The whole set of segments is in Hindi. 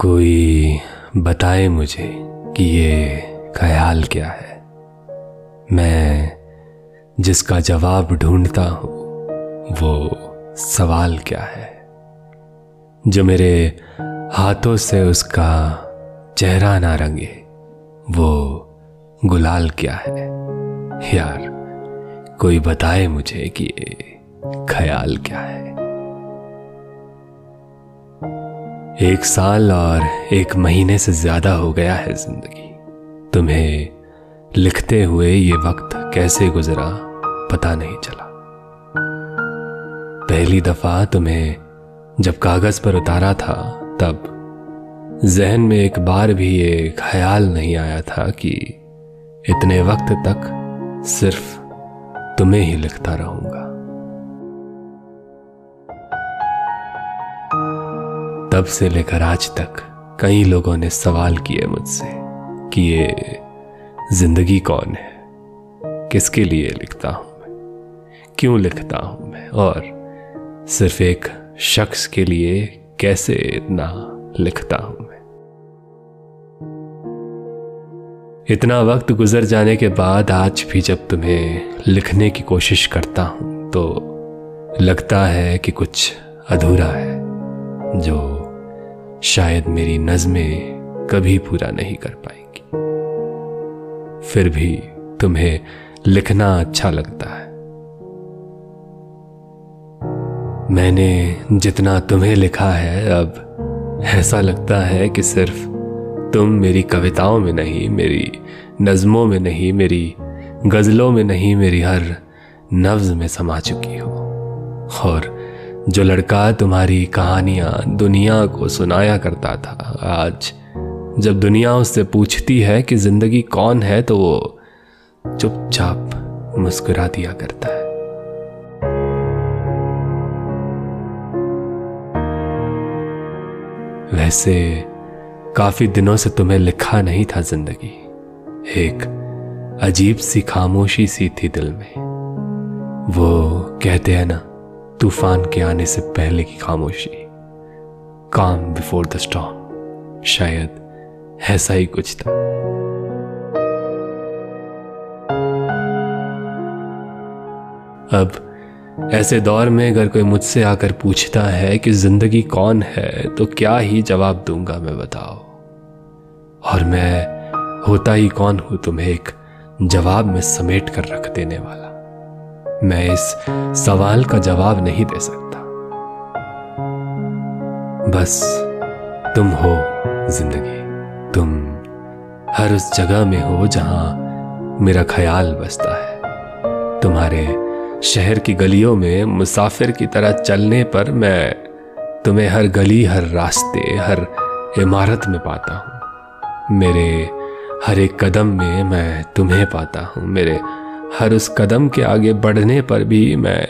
कोई बताए मुझे कि ये ख्याल क्या है। मैं जिसका जवाब ढूंढता हूँ, वो सवाल क्या है? जो मेरे हाथों से उसका चेहरा ना रंगे, वो गुलाल क्या है? यार, कोई बताए मुझे कि ये ख्याल क्या है? एक साल और एक महीने से ज़्यादा हो गया है ज़िंदगी। तुम्हें लिखते हुए ये वक्त कैसे गुजरा, पता नहीं चला। पहली दफ़ा तुम्हें जब कागज़ पर उतारा था, तब जहन में एक बार भी ये ख्याल नहीं आया था कि इतने वक्त तक सिर्फ़ तुम्हें ही लिखता रहूँगा तब से लेकर आज तक कई लोगों ने सवाल किए मुझसे कि ये ज़िंदगी कौन है? किसके लिए लिखता हूँ मैं? क्यों लिखता हूँ मैं? और सिर्फ़ एक शख्स के लिए कैसे इतना लिखता हूँ मैं? इतना वक्त गुजर जाने के बाद आज भी जब तुम्हें लिखने की कोशिश करता हूँ तो लगता है कि कुछ अधूरा है जो शायद मेरी नज़में कभी पूरा नहीं कर पाएँगी। फिर भी तुम्हें लिखना अच्छा लगता है। मैंने जितना तुम्हें लिखा है, अब ऐसा लगता है कि सिर्फ़ तुम मेरी कविताओं में नहीं, मेरी नज़मों में नहीं, मेरी गज़लों में नहीं, मेरी हर नफ्ज में समा चुकी हो। और जो लड़का तुम्हारी कहानियाँ दुनिया को सुनाया करता था। आज जब दुनिया उससे पूछती है कि ज़िंदगी कौन है तो वो चुपचाप मुस्कुरा दिया करता है। वैसे काफ़ी दिनों से तुम्हें लिखा नहीं था ज़िंदगी। एक अजीब सी खामोशी सी थी दिल में। वो कहते हैं ना तूफ़ान के आने से पहले की खामोशी। काम बिफोर द स्टॉम शायद ऐसा ही कुछ था। अब ऐसे दौर में अगर कोई मुझसे आकर पूछता है कि ज़िंदगी कौन है तो क्या ही जवाब दूँगा मैं, बताओ। और मैं होता ही कौन हूँ, तुम्हें एक जवाब में समेट कर रख देने वाला। मैं इस सवाल का जवाब नहीं दे सकता। बस तुम हो ज़िंदगी। तुम हर उस जगह में हो जहाँ मेरा ख्याल बसता है। तुम्हारे शहर की गलियों में मुसाफिर की तरह चलने पर मैं तुम्हें हर गली, हर रास्ते, हर इमारत में पाता हूँ। मेरे हर एक कदम में मैं तुम्हें पाता हूँ। मेरे हर उस कदम के आगे बढ़ने पर भी मैं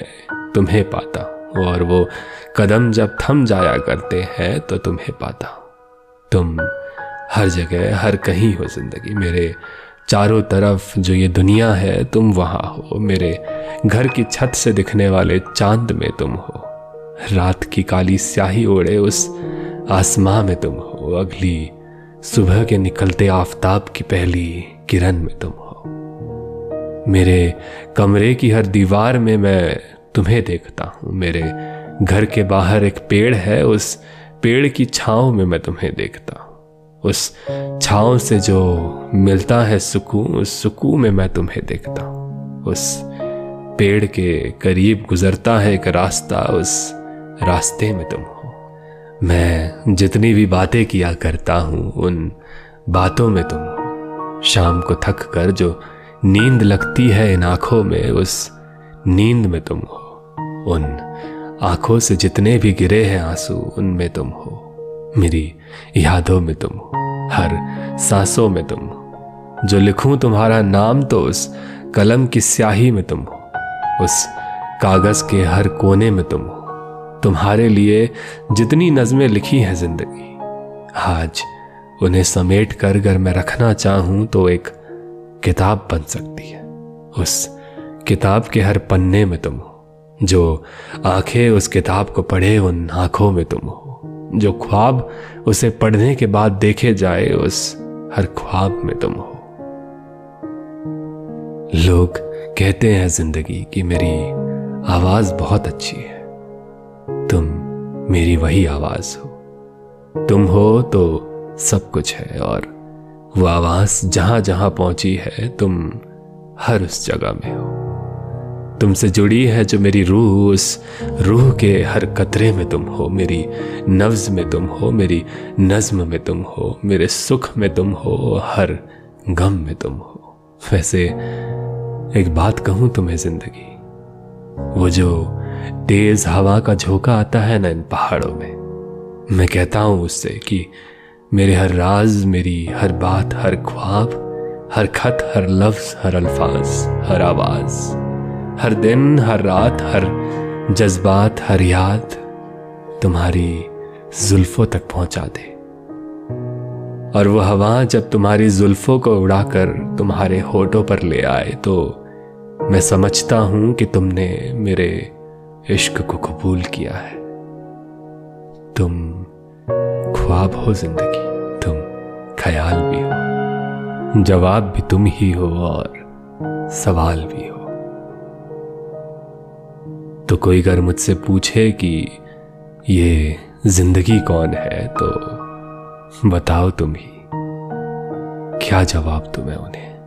तुम्हें पाता और वो कदम जब थम जाया करते हैं तो तुम्हें पाता तुम हर जगह, हर कहीं हो ज़िंदगी। मेरे चारों तरफ़ जो ये दुनिया है, तुम वहाँ हो। मेरे घर की छत से दिखने वाले चाँद में तुम हो। रात की काली स्याही ओढ़े उस आसमां में तुम हो। अगली सुबह के निकलते आफताब की पहली किरण में तुम हो। मेरे कमरे की हर दीवार में मैं तुम्हें देखता हूँ। मेरे घर के बाहर एक पेड़ है, उस पेड़ की छाँव में मैं तुम्हें देखता हूँ। उस छाँव से जो मिलता है सुकून, उस सुकून में मैं तुम्हें देखता हूँ। उस पेड़ के करीब गुजरता है एक रास्ता, उस रास्ते में तुम हो। मैं जितनी भी बातें किया करता हूँ, उन बातों में तुम शाम को थक कर जो नींद लगती है इन आँखों में, उस नींद में तुम हो। उन आँखों से जितने भी गिरे हैं आँसू उनमें तुम हो। मेरी यादों में तुम हो, हर सांसों में तुम हो। जो लिखूं तुम्हारा नाम तो उस कलम की स्याही में तुम हो। उस कागज़ के हर कोने में तुम हो। तुम्हारे लिए जितनी नज़में लिखी हैं ज़िंदगी, आज उन्हें समेट कर अगर मैं रखना चाहूँ तो एक किताब बन सकती है। उस किताब के हर पन्ने में तुम हो। जो आँखें उस किताब को पढ़े, उन आँखों में तुम हो। जो ख्वाब उसे पढ़ने के बाद देखे जाए, उस हर ख्वाब में तुम हो। लोग कहते हैं ज़िंदगी कि मेरी आवाज़ बहुत अच्छी है। तुम मेरी वही आवाज़ हो। तुम हो तो सब कुछ है और वो आवाज़ जहाँ जहाँ पहुँची है, तुम हर उस जगह में हो। तुमसे जुड़ी है जो मेरी रूह, उस रूह के हर कतरे में तुम हो, मेरी नफ्ज में तुम हो, मेरी नज्म में तुम हो, मेरे सुख में तुम हो, हर गम में तुम हो। वैसे एक बात कहूँ तुम्हें ज़िंदगी, वो जो तेज हवा का झोंका आता है ना इन पहाड़ों में, मैं कहता हूँ उससे कि मेरे हर राज, मेरी हर बात, हर ख्वाब, हर खत, हर लफ्ज, हर अल्फाज, हर आवाज़। हर दिन, हर रात, हर जज्बात, हर याद तुम्हारी जुल्फों तक पहुँचा दे। और वो हवा जब तुम्हारी जुल्फों को उड़ाकर तुम्हारे होठों पर ले आए तो मैं समझता हूँ कि तुमने मेरे इश्क को कबूल किया है। तुम ख्वाब हो ज़िंदगी। तुम ख्याल भी हो। जवाब भी तुम ही हो और सवाल भी हो। तो कोई अगर मुझसे पूछे कि ये ज़िंदगी कौन है तो बताओ तुम ही। क्या जवाब तुम्हें उन्हें?